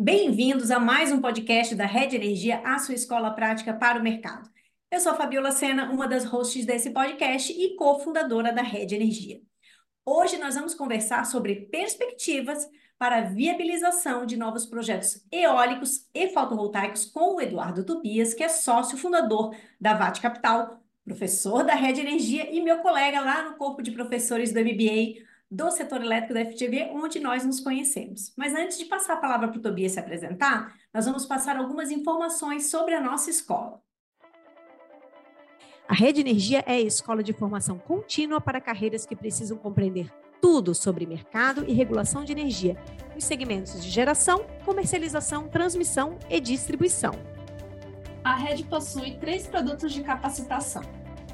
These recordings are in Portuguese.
Bem-vindos a mais um podcast da Rede Energia, a sua escola prática para o mercado. Eu sou a Fabiola Sena, uma das hosts desse podcast e cofundadora da Rede Energia. Hoje nós vamos conversar sobre perspectivas para a viabilização de novos projetos eólicos e fotovoltaicos com o Eduardo Tobias, que é sócio fundador da VAT Capital, professor da Rede Energia e meu colega lá no corpo de professores do MBA do setor elétrico da FGV, onde nós nos conhecemos. Mas antes de passar a palavra para o Tobias se apresentar, nós vamos passar algumas informações sobre a nossa escola. A Rede Energia é a escola de formação contínua para carreiras que precisam compreender tudo sobre mercado e regulação de energia, nos segmentos de geração, comercialização, transmissão e distribuição. A rede possui três produtos de capacitação: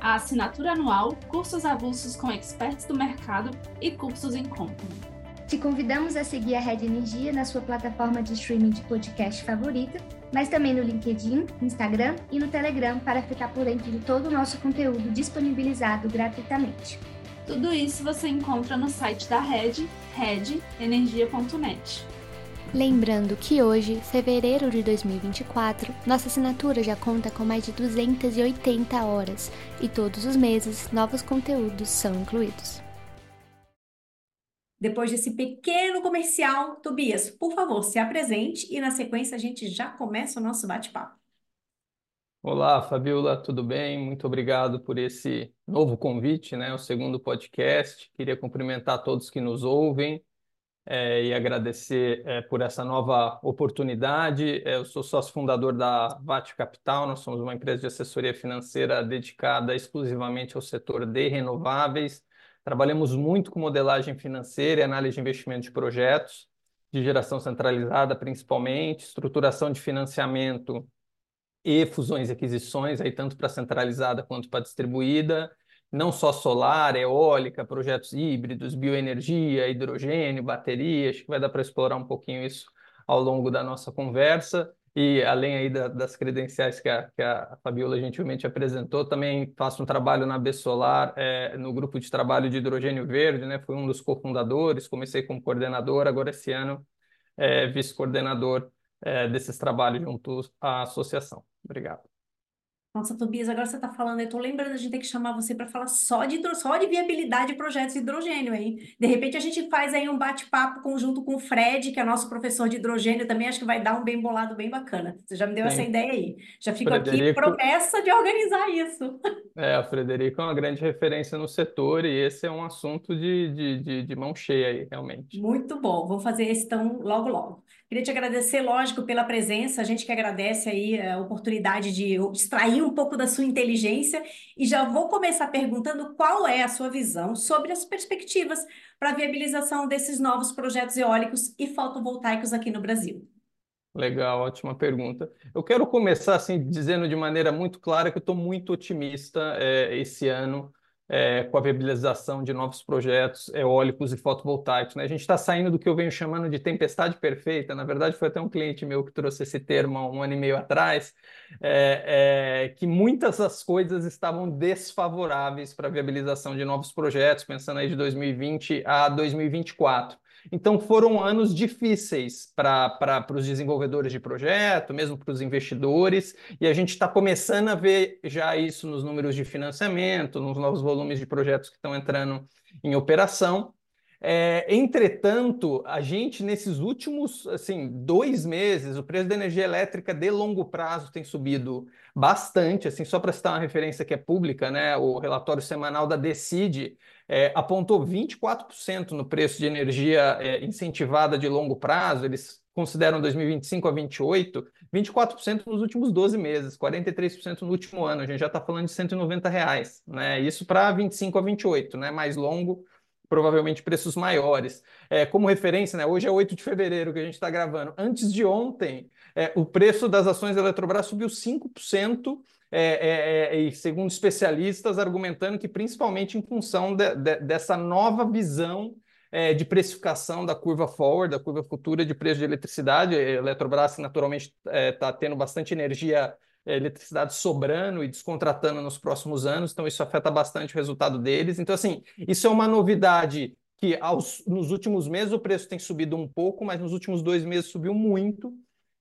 a assinatura anual, cursos avulsos com experts do mercado e cursos em company. Te convidamos a seguir a Rede Energia na sua plataforma de streaming de podcast favorita, mas também no LinkedIn, Instagram e no Telegram para ficar por dentro de todo o nosso conteúdo disponibilizado gratuitamente. Tudo isso você encontra no site da Rede, redenergia.net. Lembrando que hoje, fevereiro de 2024, nossa assinatura já conta com mais de 280 horas e todos os meses novos conteúdos são incluídos. Depois desse pequeno comercial, Tobias, por favor, se apresente e na sequência a gente já começa o nosso bate-papo. Olá, Fabiola, tudo bem? Muito obrigado por esse novo convite, né? O segundo podcast. Queria cumprimentar todos que nos ouvem é, e agradecer é, por essa nova oportunidade. É, eu sou sócio fundador da VAT Capital, nós somos uma empresa de assessoria financeira dedicada exclusivamente ao setor de renováveis. Trabalhamos muito com modelagem financeira e análise de investimento de projetos, de geração centralizada principalmente, estruturação de financiamento e fusões e aquisições, aí tanto para centralizada quanto para distribuída, não só solar, eólica, projetos híbridos, bioenergia, hidrogênio, bateria, acho que vai dar para explorar um pouquinho isso ao longo da nossa conversa. E além aí da, das credenciais que a, que a Fabiola gentilmente apresentou, também faço um trabalho na B Solar, é, no grupo de trabalho de hidrogênio verde, né? Fui um dos cofundadores, comecei como coordenador, agora esse ano é, vice-coordenador é, desses trabalhos junto à associação. Obrigado. Nossa, Tobias, agora você está falando, eu estou lembrando, a gente tem que chamar você para falar só de, só de viabilidade de projetos de hidrogênio, hein? De repente a gente faz aí um bate-papo conjunto com o Fred, que é nosso professor de hidrogênio, também acho que vai dar um bem bolado bem bacana. Você já me deu Sim. essa ideia aí. Já fico Frederico... aqui promessa de organizar isso. É, o Frederico é uma grande referência no setor e esse é um assunto de, de, de, de mão cheia aí, realmente. Muito bom, vou fazer esse então logo, logo. Queria te agradecer, lógico, pela presença. A gente que agradece aí a oportunidade de extrair um pouco da sua inteligência e já vou começar perguntando qual é a sua visão sobre as perspectivas para a viabilização desses novos projetos eólicos e fotovoltaicos aqui no Brasil. Legal, ótima pergunta. Eu quero começar assim dizendo de maneira muito clara que eu estou muito otimista é, esse ano é, com a viabilização de novos projetos eólicos e fotovoltaicos. Né? A gente está saindo do que eu venho chamando de tempestade perfeita. Na verdade, foi até um cliente meu que trouxe esse termo há um ano e meio atrás, é, é, que muitas das coisas estavam desfavoráveis para a viabilização de novos projetos, pensando aí de 2020 a 2024. Então, foram anos difíceis para os desenvolvedores de projeto, mesmo para os investidores, e a gente está começando a ver já isso nos números de financiamento, nos novos volumes de projetos que estão entrando em operação. É, entretanto, a gente, nesses últimos assim, dois meses, o preço da energia elétrica de longo prazo tem subido bastante. Assim, só para citar uma referência que é pública, né, o relatório semanal da Decide é, apontou 24% no preço de energia é, incentivada de longo prazo. Eles consideram 2025 a 28, 24% nos últimos 12 meses, 43% no último ano. A gente já está falando de 190 reais, né? Isso para 25 a 28, né? Mais longo provavelmente preços maiores. É, como referência, né, hoje é 8 de fevereiro que a gente está gravando. Antes de ontem, é, o preço das ações da Eletrobras subiu 5%, é, é, é, e segundo especialistas, argumentando que principalmente em função de, de, dessa nova visão é, de precificação da curva forward, da curva futura de preço de eletricidade. A Eletrobras, naturalmente, está tendo bastante energia eletricidade sobrando e descontratando nos próximos anos, então isso afeta bastante o resultado deles. Então, assim, isso é uma novidade que aos, nos últimos meses o preço tem subido um pouco, mas nos últimos dois meses subiu muito.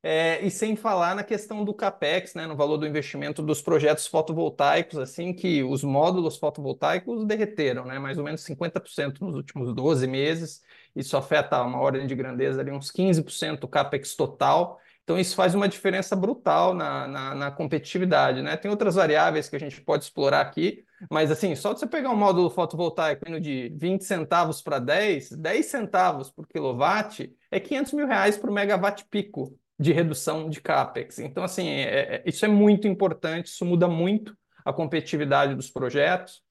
É, e sem falar na questão do capex, né, no valor do investimento dos projetos fotovoltaicos, assim que os módulos fotovoltaicos derreteram, né, mais ou menos 50% nos últimos 12 meses. Isso afeta uma ordem de grandeza ali uns 15% do capex total. Então, isso faz uma diferença brutal na, na, na, competitividade, né? Tem outras variáveis que a gente pode explorar aqui, mas assim, só de você pegar um módulo fotovoltaico indo de 20 centavos para 10, 10 centavos por quilowatt é 500 mil reais por megawatt pico de redução de CAPEX. Então, assim, é, é, isso é muito importante, isso muda muito a competitividade dos projetos.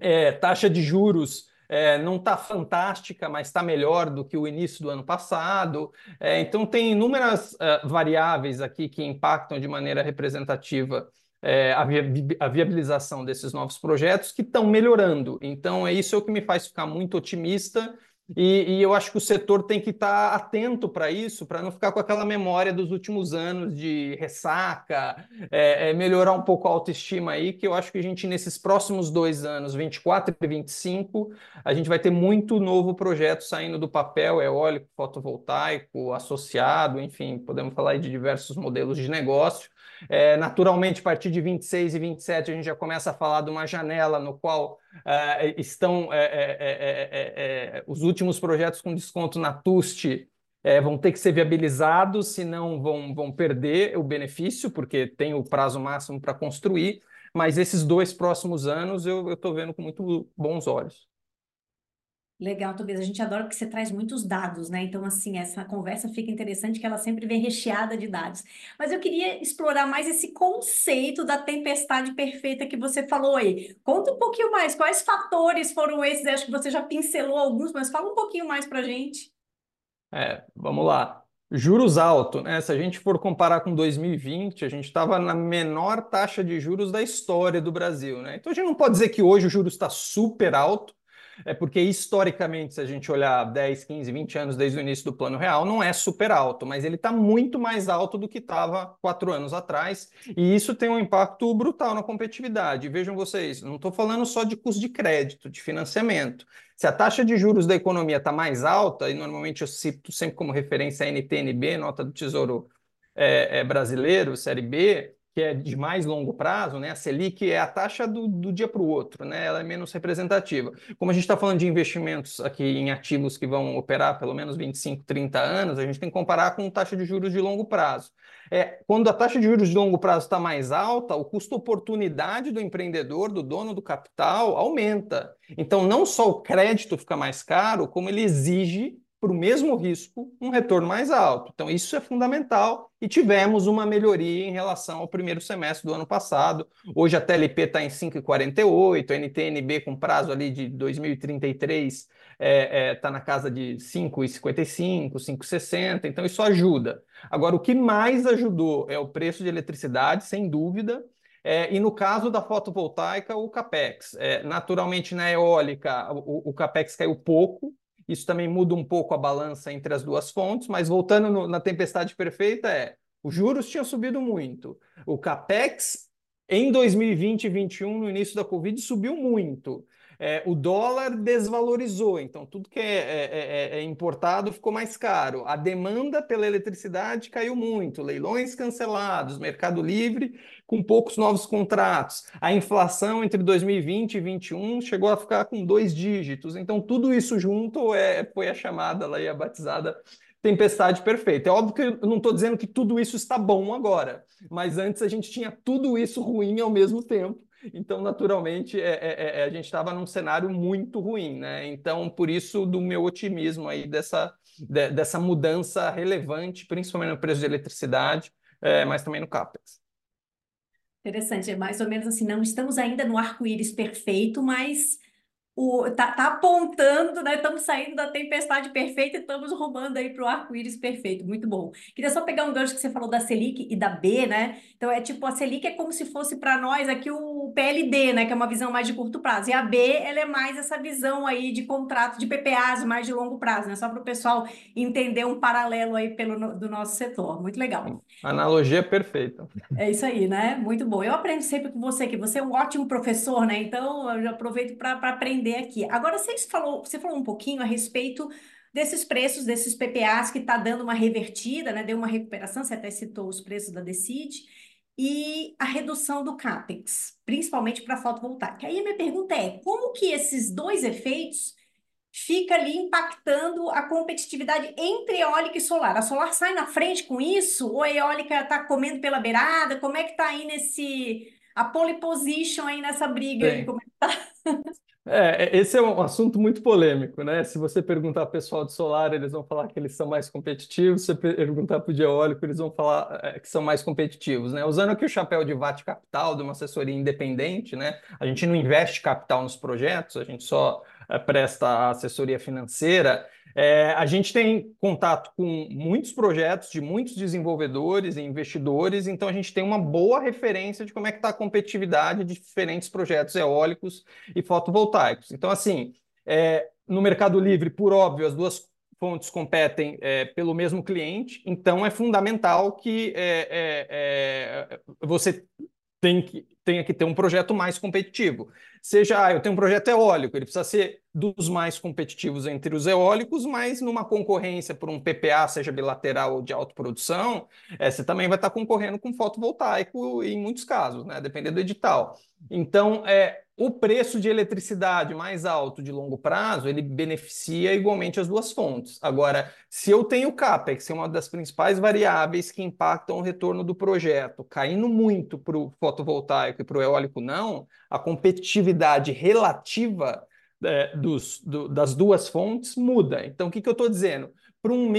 É, taxa de juros é, não está fantástica, mas está melhor do que o início do ano passado. É, então, tem inúmeras uh, variáveis aqui que impactam de maneira representativa é, a, vi a, viabilização desses novos projetos que estão melhorando. Então, é isso que me faz ficar muito otimista e, e, eu acho que o setor tem que estar tá atento para isso, para não ficar com aquela memória dos últimos anos de ressaca, é, é melhorar um pouco a autoestima aí, que eu acho que a gente, nesses próximos dois anos, 24 e 25, a gente vai ter muito novo projeto saindo do papel, eólico, fotovoltaico, associado, enfim, podemos falar de diversos modelos de negócio. É, naturalmente, a partir de 26 e 27, a gente já começa a falar de uma janela no qual uh, estão é é, é, é, os últimos projetos com desconto na TUST vão ter que ser viabilizados, senão vão, vão perder o benefício, porque tem o prazo máximo para construir. Mas esses dois próximos anos eu estou vendo com muito bons olhos. Legal, Tobias. A gente adora que você traz muitos dados, né? Então, assim, essa conversa fica interessante que ela sempre vem recheada de dados. Mas eu queria explorar mais esse conceito da tempestade perfeita que você falou aí. Conta um pouquinho mais, quais fatores foram esses? Acho que você já pincelou alguns, mas fala um pouquinho mais para gente. É, vamos lá. Juros altos, né? Se a gente for comparar com 2020, a gente estava na menor taxa de juros da história do Brasil, né? Então a gente não pode dizer que hoje o juros está super alto, é porque historicamente, se a gente olhar 10, 15, 20 anos desde o início do plano real, não é super alto, mas ele está muito mais alto do que estava quatro anos atrás, e isso tem um impacto brutal na competitividade. Vejam vocês, não estou falando só de custo de crédito, de financiamento. Se a taxa de juros da economia está mais alta, e normalmente eu cito sempre como referência a NTNB, nota do Tesouro é, é, Brasileiro, Série B, que é de mais longo prazo, né? A Selic é a taxa do, do dia para o outro, né? Ela é menos representativa. Como a gente está falando de investimentos aqui em ativos que vão operar pelo menos 25, 30 anos, a gente tem que comparar com taxa de juros de longo prazo. É, quando a taxa de juros de longo prazo está mais alta, o custo-oportunidade do empreendedor, do dono do capital, aumenta. Então, não só o crédito fica mais caro, como ele exige para o mesmo risco um retorno mais alto. Então, isso é fundamental e tivemos uma melhoria em relação ao primeiro semestre do ano passado. Hoje a TLP está em 5,48, a NTNB com prazo ali de 2033 está é, é, tá na casa de 5,55, 5,60, então isso ajuda. Agora, o que mais ajudou é o preço de eletricidade, sem dúvida, é, e no caso da fotovoltaica, o CAPEX. É, naturalmente, na eólica, o, o CAPEX caiu pouco, isso também muda um pouco a balança entre as duas fontes, mas voltando no, na tempestade perfeita, é os juros tinham subido muito. O CAPEX em 2020 e 2021, no início da Covid, subiu muito é, o dólar desvalorizou, então tudo que é, é, é, é, importado ficou mais caro. A demanda pela eletricidade caiu muito, leilões cancelados, Mercado Livre com poucos novos contratos. A inflação entre 2020 e 2021 chegou a ficar com dois dígitos. Então, tudo isso junto é, foi a chamada, lá, a batizada tempestade perfeita. É óbvio que eu não estou dizendo que tudo isso está bom agora, mas antes a gente tinha tudo isso ruim ao mesmo tempo. Então, naturalmente, é, é, é a gente estava num cenário muito ruim, né? Então, por isso, do meu otimismo aí dessa, de, dessa mudança relevante, principalmente no preço de eletricidade, é, mas também no CAPEX. Interessante, é mais ou menos assim, não estamos ainda no arco-íris perfeito, mas o, tá, tá apontando, né? Estamos saindo da tempestade perfeita e estamos rumando aí para o arco-íris perfeito. Muito bom. Queria só pegar um gancho que você falou da Selic e da B, né? Então é tipo, a Selic é como se fosse para nós aqui o PLD, né? Que é uma visão mais de curto prazo. E a B, ela é mais essa visão aí de contrato de PPAs mais de longo prazo, né? Só para o pessoal entender um paralelo aí pelo, do nosso setor. Muito legal. Analogia perfeita. É isso aí, né? Muito bom. Eu aprendo sempre com você, que você é um ótimo professor, né? Então eu aproveito para aprender entender aqui. Agora, você falou, você falou um pouquinho a respeito desses preços, desses PPAs que está dando uma revertida, né? Deu uma recuperação, você até citou os preços da Decide, e a redução do CAPEX, principalmente para fotovoltaica. Aí a minha pergunta é, como que esses dois efeitos fica ali impactando a competitividade entre eólica e solar. A solar sai na frente com isso? Ou a eólica está comendo pela beirada? Como é que está aí nesse... a pole position aí nessa briga? Aí, como é que tá? É, esse é um assunto muito polêmico, né? Se você perguntar ao pessoal de solar, eles vão falar que eles são mais competitivos. Se você perguntar para o de eólico, eles vão falar é, que são mais competitivos, né? Usando aqui o chapéu de VAT Capital, de uma assessoria independente, né? A gente não investe capital nos projetos, a gente só é, presta assessoria financeira. É, a gente tem contato com muitos projetos de muitos desenvolvedores e investidores, então a gente tem uma boa referência de como é que está a competitividade de diferentes projetos eólicos e fotovoltaicos. Então, assim, é, no Mercado Livre, por óbvio, as duas fontes competem é, pelo mesmo cliente, então é fundamental que é, é, é, você tem que, tenha que ter um projeto mais competitivo. Seja, ah, eu tenho um projeto eólico, ele precisa ser dos mais competitivos entre os eólicos, mas numa concorrência por um PPA, seja bilateral ou de autoprodução, é, você também vai estar concorrendo com fotovoltaico em muitos casos, né? Dependendo do edital. Então, é, o preço de eletricidade mais alto de longo prazo, ele beneficia igualmente as duas fontes. Agora, se eu tenho CAPEX, que é uma das principais variáveis que impactam o retorno do projeto, caindo muito para o fotovoltaico e para o eólico não, a competitividade relativa é, dos, do, das duas fontes muda. Então, o que, que eu estou dizendo? Para um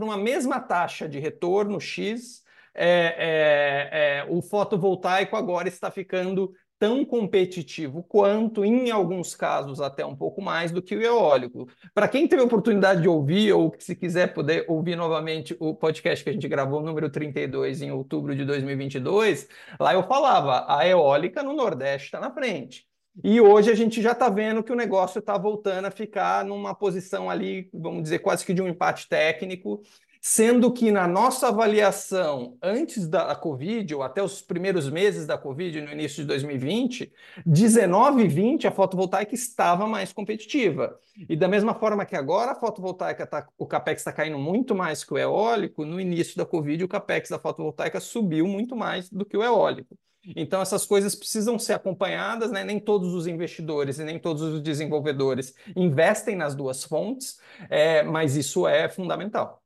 uma mesma taxa de retorno X, é, é, é, o fotovoltaico agora está ficando tão competitivo quanto, em alguns casos, até um pouco mais do que o eólico. Para quem teve a oportunidade de ouvir, ou se quiser poder ouvir novamente o podcast que a gente gravou, número 32, em outubro de 2022, lá eu falava, a eólica no Nordeste está na frente. E hoje a gente já está vendo que o negócio está voltando a ficar numa posição ali, vamos dizer, quase que de um empate técnico, sendo que na nossa avaliação antes da Covid, ou até os primeiros meses da Covid, no início de 2020, 19 e 20 a fotovoltaica estava mais competitiva. E da mesma forma que agora a fotovoltaica, tá, o capex está caindo muito mais que o eólico, no início da Covid o capex da fotovoltaica subiu muito mais do que o eólico. Então, essas coisas precisam ser acompanhadas, né? Nem todos os investidores e nem todos os desenvolvedores investem nas duas fontes, é, mas isso é fundamental.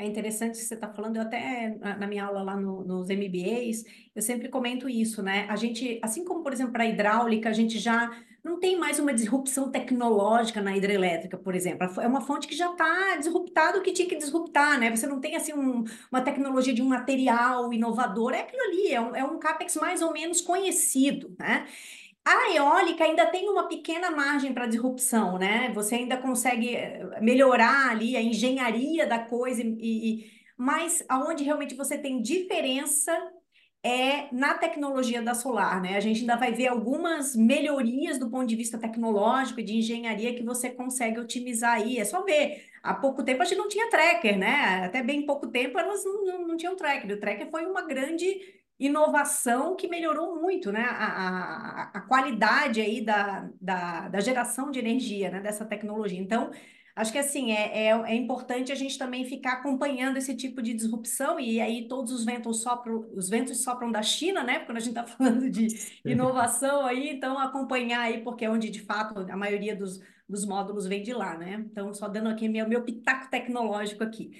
É interessante que você está falando, eu até na minha aula lá no, nos MBAs, eu sempre comento isso, né? A gente, assim como, por exemplo, para hidráulica, a gente já não tem mais uma disrupção tecnológica na hidrelétrica, por exemplo. É uma fonte que já está disruptada o que tinha que disruptar, né? Você não tem assim um, uma tecnologia de um material inovador, é aquilo ali, é um, é um CAPEX mais ou menos conhecido, né? A eólica ainda tem uma pequena margem para disrupção, né? Você ainda consegue eh, melhorar ali a engenharia da coisa, e, e, mas aonde realmente você tem diferença é na tecnologia da solar, né? A gente ainda vai ver algumas melhorias do ponto de vista tecnológico e de engenharia que você consegue otimizar aí. É só ver. Há pouco tempo a gente não tinha tracker, né? Até bem pouco tempo elas não, não, não tinham tracker. O tracker foi uma grande inovação que melhorou muito né, a, a, a qualidade aí da, da, da, geração de energia né, dessa tecnologia. Então, acho que assim, é, é, é, importante a gente também ficar acompanhando esse tipo de disrupção, e aí todos os ventos sopram, os ventos sopram da China, né? Quando a gente está falando de inovação aí, então acompanhar aí, porque é onde de fato a maioria dos, dos módulos vem de lá, né? Então, só dando aqui meu, meu pitaco tecnológico aqui.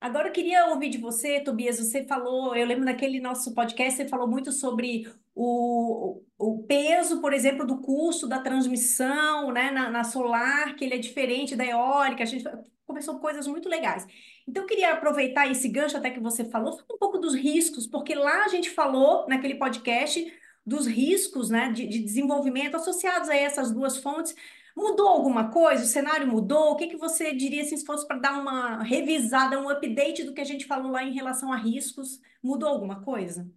Agora eu queria ouvir de você, Tobias. Você falou, eu lembro naquele nosso podcast, você falou muito sobre o, o peso, por exemplo, do custo da transmissão né, na, na solar, que ele é diferente da eólica. A gente conversou coisas muito legais. Então, eu queria aproveitar esse gancho até que você falou, um pouco dos riscos, porque lá a gente falou naquele podcast dos riscos né, de, de desenvolvimento associados a essas duas fontes. Mudou alguma coisa? O cenário mudou? O que, que você diria assim, se fosse para dar uma revisada, um update do que a gente falou lá em relação a riscos? Mudou alguma coisa?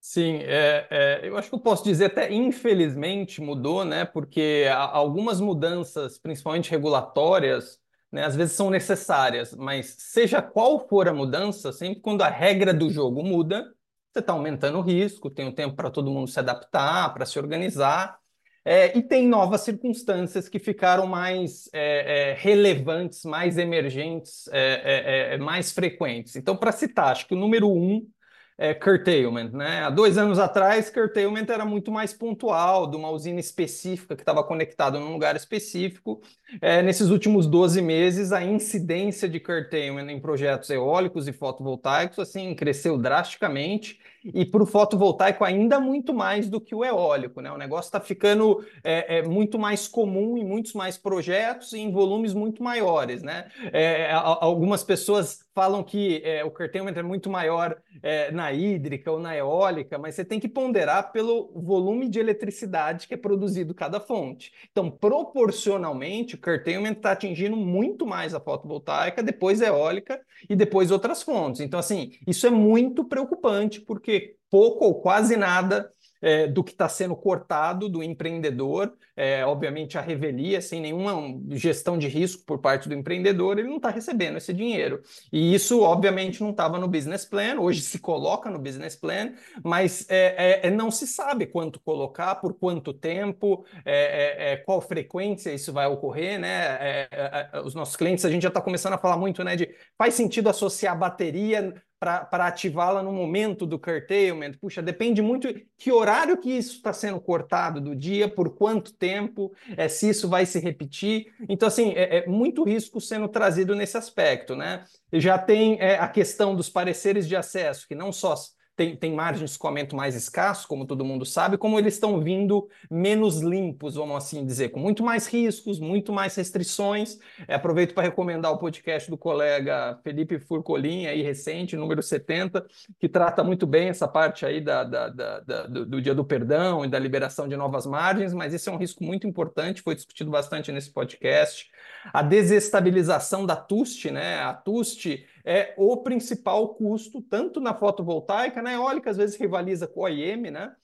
Sim, é, é, eu acho que eu posso dizer até infelizmente mudou, né? Porque algumas mudanças, principalmente regulatórias, né, às vezes são necessárias, mas seja qual for a mudança, sempre quando a regra do jogo muda, você está aumentando o risco, tem um tempo para todo mundo se adaptar, para se organizar. É, e tem novas circunstâncias que ficaram mais é, é, relevantes, mais emergentes, é, é, é, mais frequentes. Então, para citar, acho que o número um é, curtailment. Né? Há dois anos atrás, curtailment era muito mais pontual, de uma usina específica que estava conectada num lugar específico. É, nesses últimos 12 meses, a incidência de curtailment em projetos eólicos e fotovoltaicos assim, cresceu drasticamente e para o fotovoltaico ainda muito mais do que o eólico. Né? O negócio está ficando é, é, muito mais comum em muitos mais projetos e em volumes muito maiores. Né? É, algumas pessoas falam que é, o curtailment é muito maior é, na hídrica ou na eólica, mas você tem que ponderar pelo volume de eletricidade que é produzido cada fonte. Então, proporcionalmente, o curtailment está atingindo muito mais a fotovoltaica, depois a eólica e depois outras fontes. Então, assim, isso é muito preocupante, porque porque pouco ou quase nada é, do que está sendo cortado do empreendedor, é, obviamente a revelia, sem nenhuma gestão de risco por parte do empreendedor, ele não está recebendo esse dinheiro. E isso, obviamente, não estava no business plan, hoje se coloca no business plan, mas é, é, é não se sabe quanto colocar, por quanto tempo, é, qual frequência isso vai ocorrer, né? os nossos clientes, a gente já está começando a falar muito né, de faz sentido associar bateria para ativá-la no momento do curtailment. Puxa, depende muito que horário que isso está sendo cortado do dia, por quanto tempo, é, se isso vai se repetir. Então, assim, é, é muito risco sendo trazido nesse aspecto, né? Já tem é, a questão dos pareceres de acesso, que não só tem, tem margens de escoamento mais escassos, como todo mundo sabe, como eles estão vindo menos limpos, vamos assim dizer, com muito mais riscos, muito mais restrições. É, aproveito para recomendar o podcast do colega Felipe Furcolin, aí recente, número 70, que trata muito bem essa parte aí da, da, da, da do, do, dia do perdão e da liberação de novas margens, mas esse é um risco muito importante, foi discutido bastante nesse podcast. A desestabilização da TUST, né? A TUST é o principal custo, tanto na fotovoltaica, na eólica, às vezes rivaliza com o OIM, né?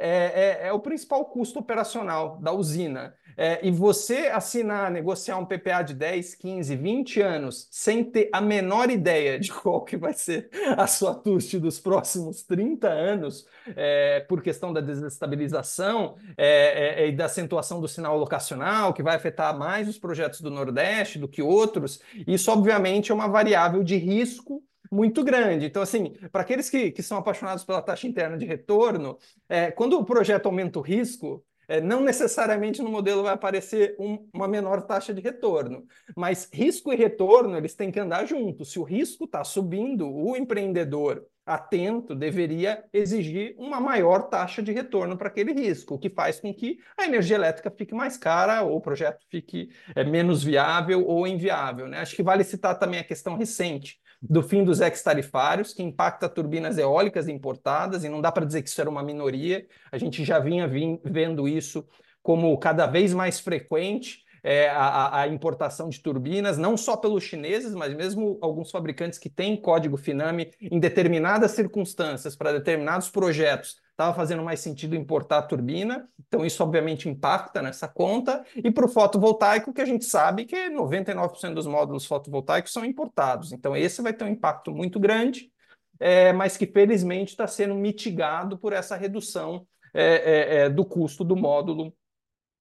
É, é, é, o principal custo operacional da usina. É, e você assinar, negociar um PPA de 10, 15, 20 anos sem ter a menor ideia de qual que vai ser a sua TUST dos próximos 30 anos, é, por questão da desestabilização é, é, é, e da acentuação do sinal locacional, que vai afetar mais os projetos do Nordeste do que outros, isso obviamente é uma variável de risco muito grande. Então, assim, para aqueles que, que são apaixonados pela taxa interna de retorno, é, quando o projeto aumenta o risco, é, não necessariamente no modelo vai aparecer um, uma menor taxa de retorno, mas risco e retorno eles têm que andar juntos. Se o risco está subindo, o empreendedor atento deveria exigir uma maior taxa de retorno para aquele risco, o que faz com que a energia elétrica fique mais cara ou o projeto fique é, menos viável ou inviável. Né? Acho que vale citar também a questão recente do fim dos ex-tarifários, que impacta turbinas eólicas importadas, e não dá para dizer que isso era uma minoria, a gente já vinha vendo isso como cada vez mais frequente, é, a, a, importação de turbinas, não só pelos chineses, mas mesmo alguns fabricantes que têm código FINAME em determinadas circunstâncias, para determinados projetos, estava fazendo mais sentido importar a turbina, então isso obviamente impacta nessa conta, e para o fotovoltaico, que a gente sabe que 99% dos módulos fotovoltaicos são importados, então esse vai ter um impacto muito grande, é, mas que felizmente está sendo mitigado por essa redução é, é, é do custo do módulo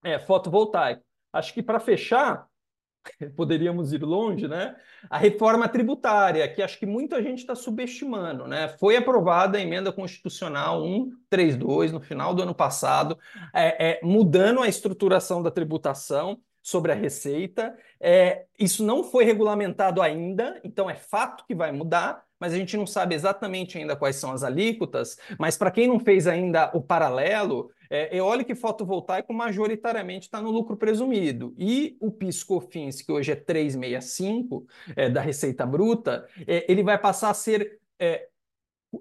é, fotovoltaico. Acho que para fechar, poderíamos ir longe, né? A reforma tributária, que acho que muita gente está subestimando, né? Foi aprovada a emenda constitucional 132 no final do ano passado, é, é, mudando a estruturação da tributação sobre a receita. É, isso não foi regulamentado ainda, então é fato que vai mudar, mas a gente não sabe exatamente ainda quais são as alíquotas. Mas para quem não fez ainda o paralelo, é, eólica e fotovoltaico majoritariamente está no lucro presumido. E o PIS/COFINS, que hoje é 365 é, da Receita Bruta, é, ele vai passar a ser é,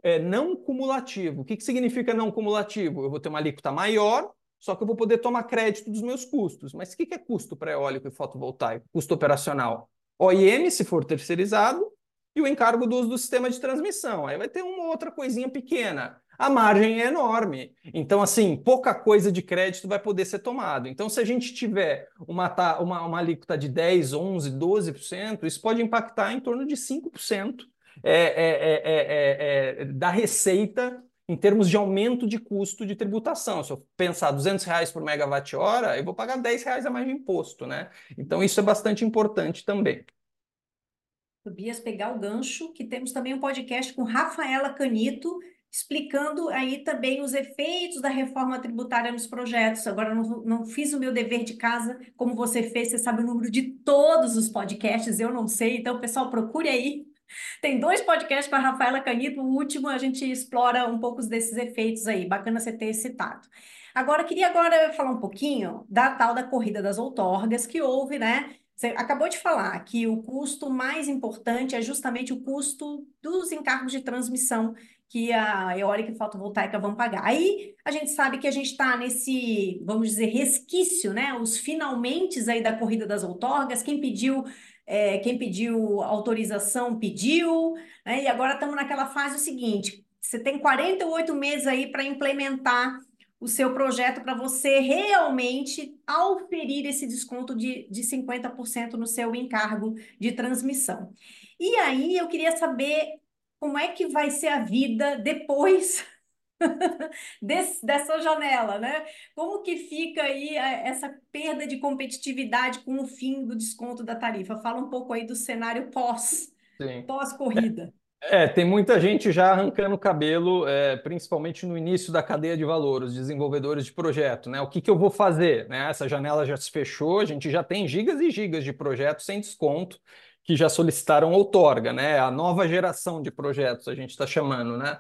é, não cumulativo. O que, que significa não cumulativo? Eu vou ter uma alíquota maior, só que eu vou poder tomar crédito dos meus custos. Mas o que, que é custo para eólico e fotovoltaico? Custo operacional. OIM, se for terceirizado, e o encargo do uso do sistema de transmissão. Aí vai ter uma outra coisinha pequena a margem é enorme. Então, assim, pouca coisa de crédito vai poder ser tomado. Então, se a gente tiver uma, uma, uma alíquota de 10, 11, 12%, isso pode impactar em torno de 5% é, é, é, é, é, da receita em termos de aumento de custo de tributação. Se eu pensar 200 reais por megawatt-hora, eu vou pagar 10 reais a mais de imposto, né? Então, isso é bastante importante também. Tobias, pegar o gancho, que temos também um podcast com Rafaela Canito, explicando aí também os efeitos da reforma tributária nos projetos. Agora, não, não fiz o meu dever de casa como você fez, você sabe o número de todos os podcasts, eu não sei, então, pessoal, procure aí tem dois podcasts com a Rafaela Canito, o último a gente explora um pouco desses efeitos aí, bacana você ter citado. Agora, queria agora falar um pouquinho da tal da corrida das outorgas que houve, né? Você acabou de falar que o custo mais importante é justamente o custo dos encargos de transmissão que a eólica e fotovoltaica vão pagar. Aí a gente sabe que a gente está nesse, vamos dizer, resquício, né? Os finalmente aí da corrida das outorgas. Quem pediu é, quem pediu autorização pediu, né? e agora estamos naquela fase seguinte: você tem 48 meses aí para implementar o seu projeto para você realmente auferir esse desconto de, de 50% no seu encargo de transmissão. E aí eu queria saber como é que vai ser a vida depois Des, dessa janela, né? Como que fica aí é, essa perda de competitividade com o fim do desconto da tarifa? Fala um pouco aí do cenário pós, pós-corrida. É, é, tem muita gente já arrancando o cabelo, é, principalmente no início da cadeia de valor, os desenvolvedores de projeto, né? O que, que eu vou fazer? Né? Essa janela já se fechou, a gente já tem gigas e gigas de projetos sem desconto que já solicitaram outorga, né? A nova geração de projetos a gente está chamando, né?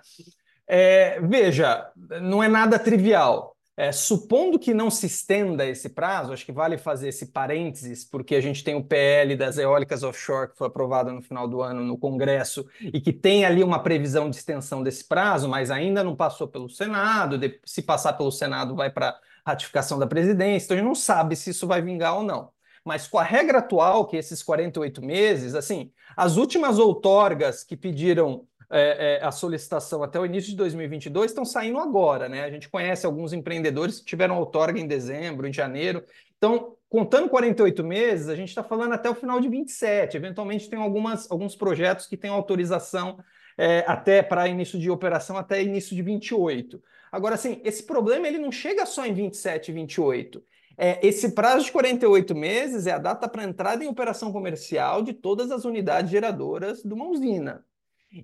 É, veja, não é nada trivial. É, supondo que não se estenda esse prazo, acho que vale fazer esse parênteses, porque a gente tem o PL das eólicas offshore que foi aprovado no final do ano no Congresso e que tem ali uma previsão de extensão desse prazo, mas ainda não passou pelo Senado. Se passar pelo Senado, vai para ratificação da presidência. Então a gente não sabe se isso vai vingar ou não. Mas com a regra atual, que é esses 48 meses, assim, as últimas outorgas que pediram é, é, a solicitação até o início de 2022 estão saindo agora, né? A gente conhece alguns empreendedores que tiveram outorga em dezembro, em janeiro. Então, contando 48 meses, a gente está falando até o final de 27. Eventualmente, tem algumas, alguns projetos que têm autorização é, até para início de operação até início de 28. Agora, assim, esse problema ele não chega só em 27 e 28. É, esse prazo de 48 meses é a data para entrada em operação comercial de todas as unidades geradoras de uma usina.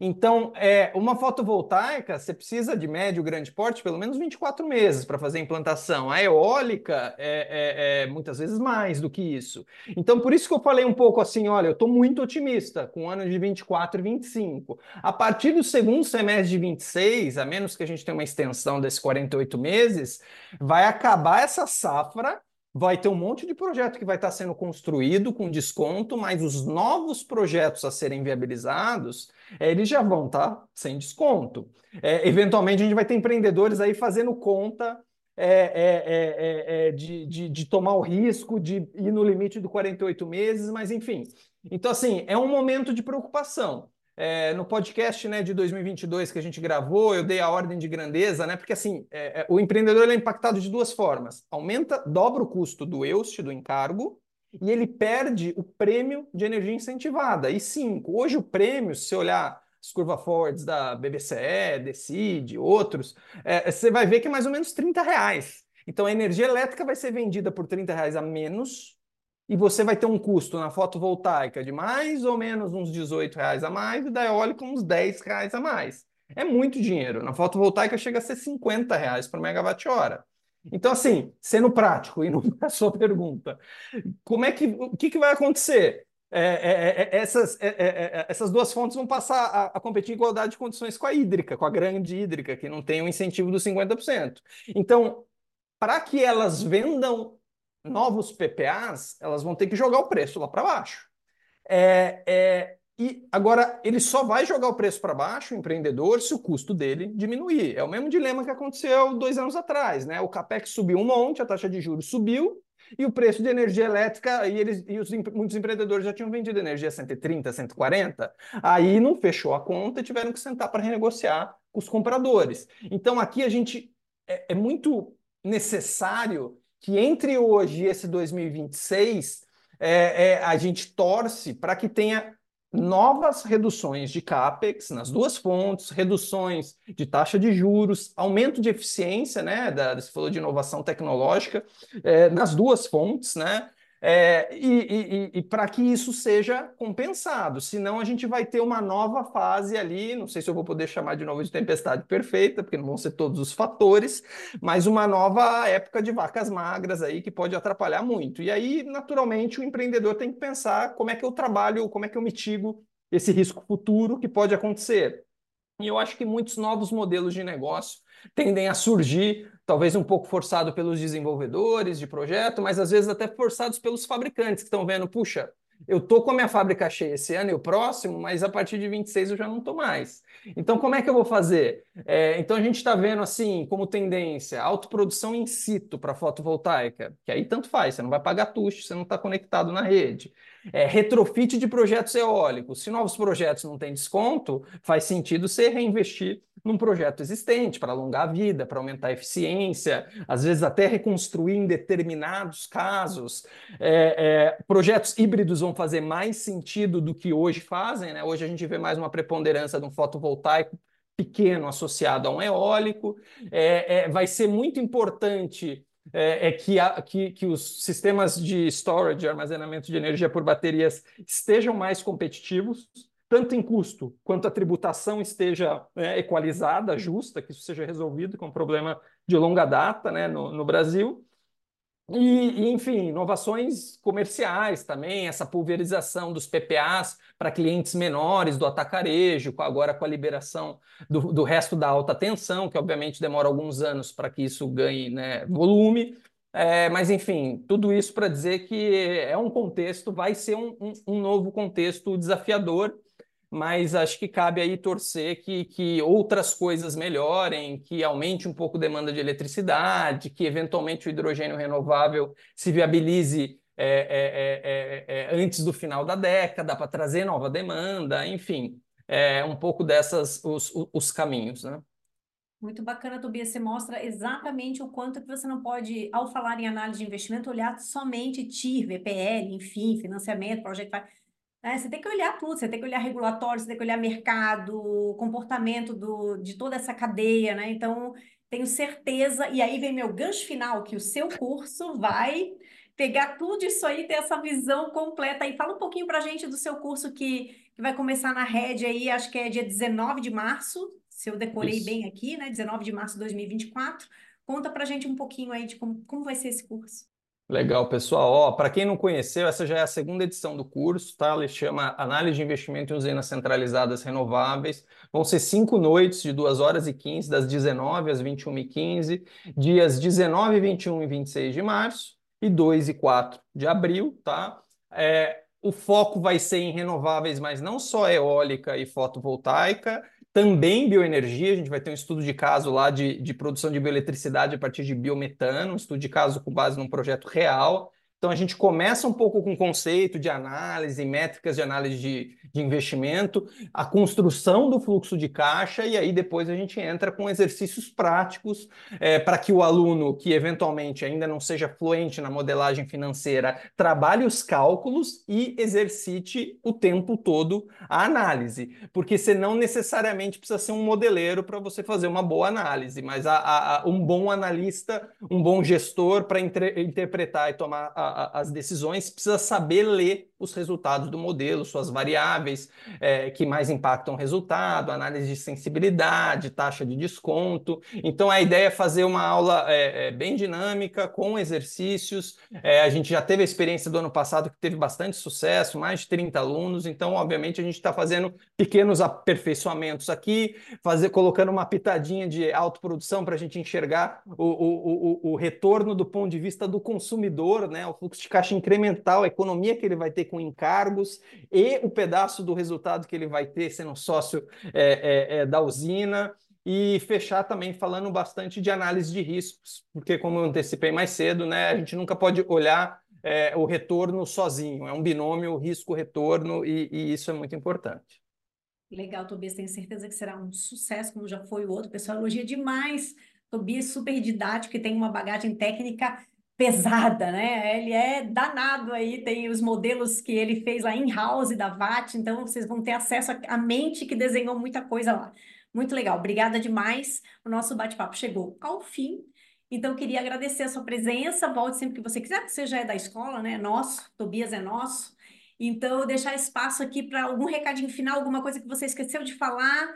Então, é, uma fotovoltaica, você precisa de médio, grande porte, pelo menos 24 meses para fazer a implantação. A eólica é, é, é, muitas vezes mais do que isso. Então, por isso que eu falei um pouco assim, olha, eu estou muito otimista com o ano de 24 e 25. A partir do segundo semestre de 26, a menos que a gente tenha uma extensão desses 48 meses, vai acabar essa safra vai ter um monte de projeto que vai estar sendo construído com desconto, mas os novos projetos a serem viabilizados, é, eles já vão estar sem desconto. É, eventualmente, a gente vai ter empreendedores aí fazendo conta é, é, é, é de, de, de, tomar o risco de ir no limite do 48 meses, mas enfim. Então, assim, é um momento de preocupação. É, no podcast né, de 2022 que a gente gravou, eu dei a ordem de grandeza, né? Porque assim, é, é, o empreendedor é impactado de duas formas: aumenta, dobra o custo do EUST, do encargo, e ele perde o prêmio de energia incentivada. E cinco, hoje o prêmio, se olhar as curva forwards da BBCE, Decide, outros, é, você vai ver que é mais ou menos 30 reais. Então a energia elétrica vai ser vendida por 30 reais a menos e você vai ter um custo na fotovoltaica de mais ou menos uns 18 reais a mais e da eólica uns 10 reais a mais. É muito dinheiro. Na fotovoltaica chega a ser 50 reais por megawatt-hora. Então, assim, sendo prático, e não a sua pergunta, como é que o que, que vai acontecer? É, é, é, essas, é, é, é, essas duas fontes vão passar a, a, competir em igualdade de condições com a hídrica, com a grande hídrica, que não tem o incentivo dos 50%. Então, para que elas vendam novos PPAs, elas vão ter que jogar o preço lá para baixo. É, é, e agora ele só vai jogar o preço para baixo, o empreendedor, se o custo dele diminuir. É o mesmo dilema que aconteceu dois anos atrás, né? O capex subiu um monte, a taxa de juros subiu e o preço de energia elétrica e eles e os, muitos empreendedores já tinham vendido energia a 130, 140, aí não fechou a conta e tiveram que sentar para renegociar com os compradores. Então aqui a gente é, é muito necessário que entre hoje e esse 2026, é, é, a gente torce para que tenha novas reduções de CAPEX nas duas fontes, reduções de taxa de juros, aumento de eficiência, né? Da, você falou de inovação tecnológica, é, nas duas fontes, né? É, e, e, e para que isso seja compensado, senão a gente vai ter uma nova fase ali. Não sei se eu vou poder chamar de novo de tempestade perfeita, porque não vão ser todos os fatores, mas uma nova época de vacas magras aí que pode atrapalhar muito. E aí, naturalmente, o empreendedor tem que pensar como é que eu trabalho, como é que eu mitigo esse risco futuro que pode acontecer. E eu acho que muitos novos modelos de negócio tendem a surgir talvez um pouco forçado pelos desenvolvedores de projeto, mas às vezes até forçados pelos fabricantes que estão vendo, puxa, eu tô com a minha fábrica cheia esse ano e o próximo, mas a partir de 26 eu já não tô mais. Então, como é que eu vou fazer? É, então, a gente está vendo assim, como tendência, autoprodução in situ para fotovoltaica, que aí tanto faz, você não vai pagar tuxo, você não está conectado na rede. É, retrofit de projetos eólicos. Se novos projetos não têm desconto, faz sentido você reinvestir num projeto existente para alongar a vida, para aumentar a eficiência, às vezes até reconstruir em determinados casos. É, é, projetos híbridos vão fazer mais sentido do que hoje fazem. Né? Hoje a gente vê mais uma preponderância de um fotovoltaico pequeno associado a um eólico. É, é vai ser muito importante é, é que, a, que, que, os sistemas de storage, de armazenamento de energia por baterias, estejam mais competitivos, tanto em custo quanto a tributação esteja né, equalizada, justa, que isso seja resolvido, que é um problema de longa data né, no, no Brasil. E, enfim, inovações comerciais também, essa pulverização dos PPAs para clientes menores do atacarejo, agora com a liberação do, do resto da alta tensão, que obviamente demora alguns anos para que isso ganhe né, volume. É, mas, enfim, tudo isso para dizer que é um contexto, vai ser um, um, um novo contexto desafiador mas acho que cabe aí torcer que, que outras coisas melhorem, que aumente um pouco a demanda de eletricidade, que eventualmente o hidrogênio renovável se viabilize é, é, é, antes do final da década para trazer nova demanda, enfim, é um pouco dessas os, os caminhos, né? Muito bacana, Tobias. Você mostra exatamente o quanto que você não pode, ao falar em análise de investimento, olhar somente TIR, VPL, enfim, financiamento, projeto é, você tem que olhar tudo, você tem que olhar regulatório, você tem que olhar mercado, comportamento do, de toda essa cadeia, né? Então, tenho certeza, e aí vem meu gancho final, que o seu curso vai pegar tudo isso aí, ter essa visão completa. E fala um pouquinho para a gente do seu curso que, que vai começar na rede aí, acho que é dia 19 de março, se eu decorei isso. bem aqui, né? 19 de março de 2024. Conta para a gente um pouquinho aí de como, como vai ser esse curso. Legal, pessoal. Para quem não conheceu, essa já é a segunda edição do curso, tá? Ele chama Análise de Investimento em Usinas Centralizadas Renováveis. Vão ser cinco noites de 2 horas e 15, das 19 às 21 e 15, dias 19, 21 e 26 de março e 2 e 4 de abril, tá? É, o foco vai ser em renováveis, mas não só eólica e fotovoltaica, também bioenergia, a gente vai ter um estudo de caso lá de, de produção de bioeletricidade a partir de biometano, um estudo de caso com base num projeto real. Então a gente começa um pouco com conceito de análise, métricas de análise de, de investimento, a construção do fluxo de caixa, e aí depois a gente entra com exercícios práticos é, para que o aluno, que eventualmente ainda não seja fluente na modelagem financeira, trabalhe os cálculos e exercite o tempo todo a análise. Porque você não necessariamente precisa ser um modeleiro para você fazer uma boa análise, mas a, a, a, um bom analista, um bom gestor para interpretar e tomar a, as decisões, precisa saber ler os resultados do modelo, suas variáveis é, que mais impactam o resultado, análise de sensibilidade, taxa de desconto. Então, a ideia é fazer uma aula é, é, bem dinâmica, com exercícios. É, a gente já teve a experiência do ano passado que teve bastante sucesso, mais de 30 alunos. Então, obviamente, a gente está fazendo pequenos aperfeiçoamentos aqui, fazer, colocando uma pitadinha de autoprodução para a gente enxergar o, o, o, o retorno do ponto de vista do consumidor, né? o fluxo de caixa incremental, a economia que ele vai ter com encargos e o pedaço do resultado que ele vai ter sendo sócio é, é, é, da usina. E fechar também falando bastante de análise de riscos, porque, como eu antecipei mais cedo, né, a gente nunca pode olhar é, o retorno sozinho, é um binômio risco-retorno, e, e isso é muito importante. Legal, Tobias, tenho certeza que será um sucesso, como já foi o outro. O pessoal elogia demais. Tobias, super didático, que tem uma bagagem técnica pesada, né? Ele é danado aí, tem os modelos que ele fez lá in-house da VAT, então vocês vão ter acesso à mente que desenhou muita coisa lá. Muito legal, obrigada demais. O nosso bate-papo chegou ao fim. Então, queria agradecer a sua presença. Volte sempre que você quiser, você já é da escola, né? É nosso, Tobias é nosso. Então, deixar espaço aqui para algum recadinho final, alguma coisa que você esqueceu de falar,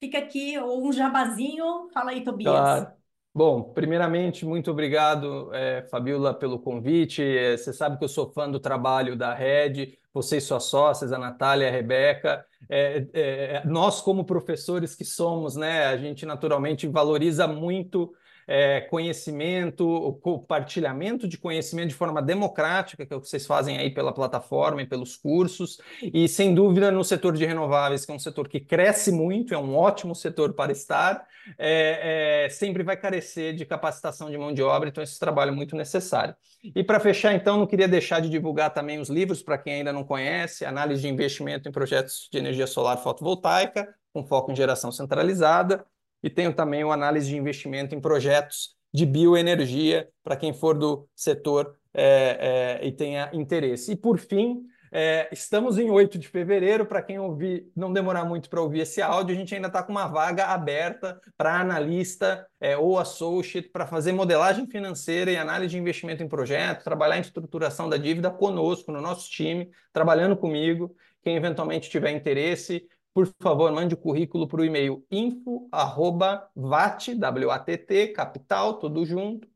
fica aqui, ou um jabazinho. Fala aí, Tobias. Claro. Bom, primeiramente, muito obrigado, é, Fabiola, pelo convite. É, você sabe que eu sou fã do trabalho da Red, vocês suas sócias, a Natália a Rebeca. É, nós, como professores que somos, né, a gente naturalmente valoriza muito é, conhecimento, o compartilhamento de conhecimento de forma democrática, que é o que vocês fazem aí pela plataforma e pelos cursos, e sem dúvida no setor de renováveis, que é um setor que cresce muito, é um ótimo setor para estar, é, é, sempre vai carecer de capacitação de mão de obra, então esse trabalho é muito necessário. E para fechar, então, não queria deixar de divulgar também os livros para quem ainda não conhece, análise de investimento em projetos de energia solar fotovoltaica, com foco em geração centralizada, e tenho também o análise de investimento em projetos de bioenergia para quem for do setor é, é, e tenha interesse. E por fim, é, estamos em 8 de fevereiro, para quem ouvir, não demorar muito para ouvir esse áudio, a gente ainda está com uma vaga aberta para analista é, ou associate para fazer modelagem financeira e análise de investimento em projetos, trabalhar em estruturação da dívida conosco, no nosso time, trabalhando comigo. Quem eventualmente tiver interesse, por favor, mande o currículo para o e-mail info@vat, capital, tudo junto,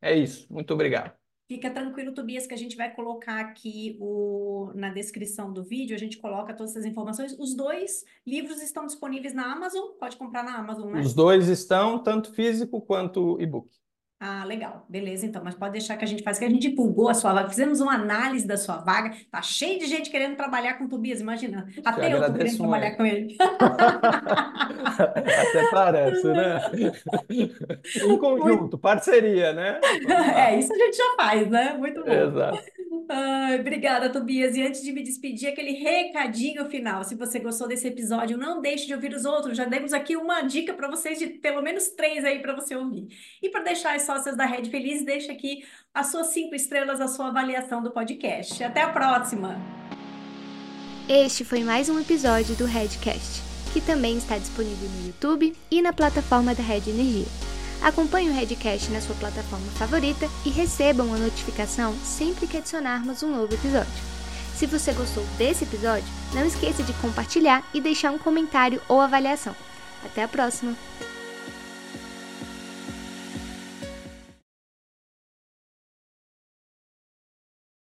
É isso. Muito obrigado. Fica tranquilo, Tobias, que a gente vai colocar aqui o, na descrição do vídeo, a gente coloca todas essas informações. Os dois livros estão disponíveis na Amazon, pode comprar na Amazon, né? Os dois estão, tanto físico quanto e-book. Ah, legal. Beleza, então. Mas pode deixar que a gente faz, que a gente divulgou a sua vaga, fizemos uma análise da sua vaga. Tá cheio de gente querendo trabalhar com o Tobias, imagina. Até eu, tô querendo trabalhar com ele. Até parece, né? em conjunto, parceria, né? É, isso a gente já faz, né? Muito bom. Exato. Ai, obrigada, Tobias. E antes de me despedir, aquele recadinho final. Se você gostou desse episódio, não deixe de ouvir os outros. Já demos aqui uma dica para vocês de pelo menos três aí para você ouvir. E para deixar as sócias da Rede Feliz, deixa aqui as suas cinco estrelas, a sua avaliação do podcast. Até a próxima! Este foi mais um episódio do Redcast, que também está disponível no YouTube e na plataforma da Red Energia. Acompanhe o Redcast na sua plataforma favorita e receba uma notificação sempre que adicionarmos um novo episódio. Se você gostou desse episódio, não esqueça de compartilhar e deixar um comentário ou avaliação. Até a próxima!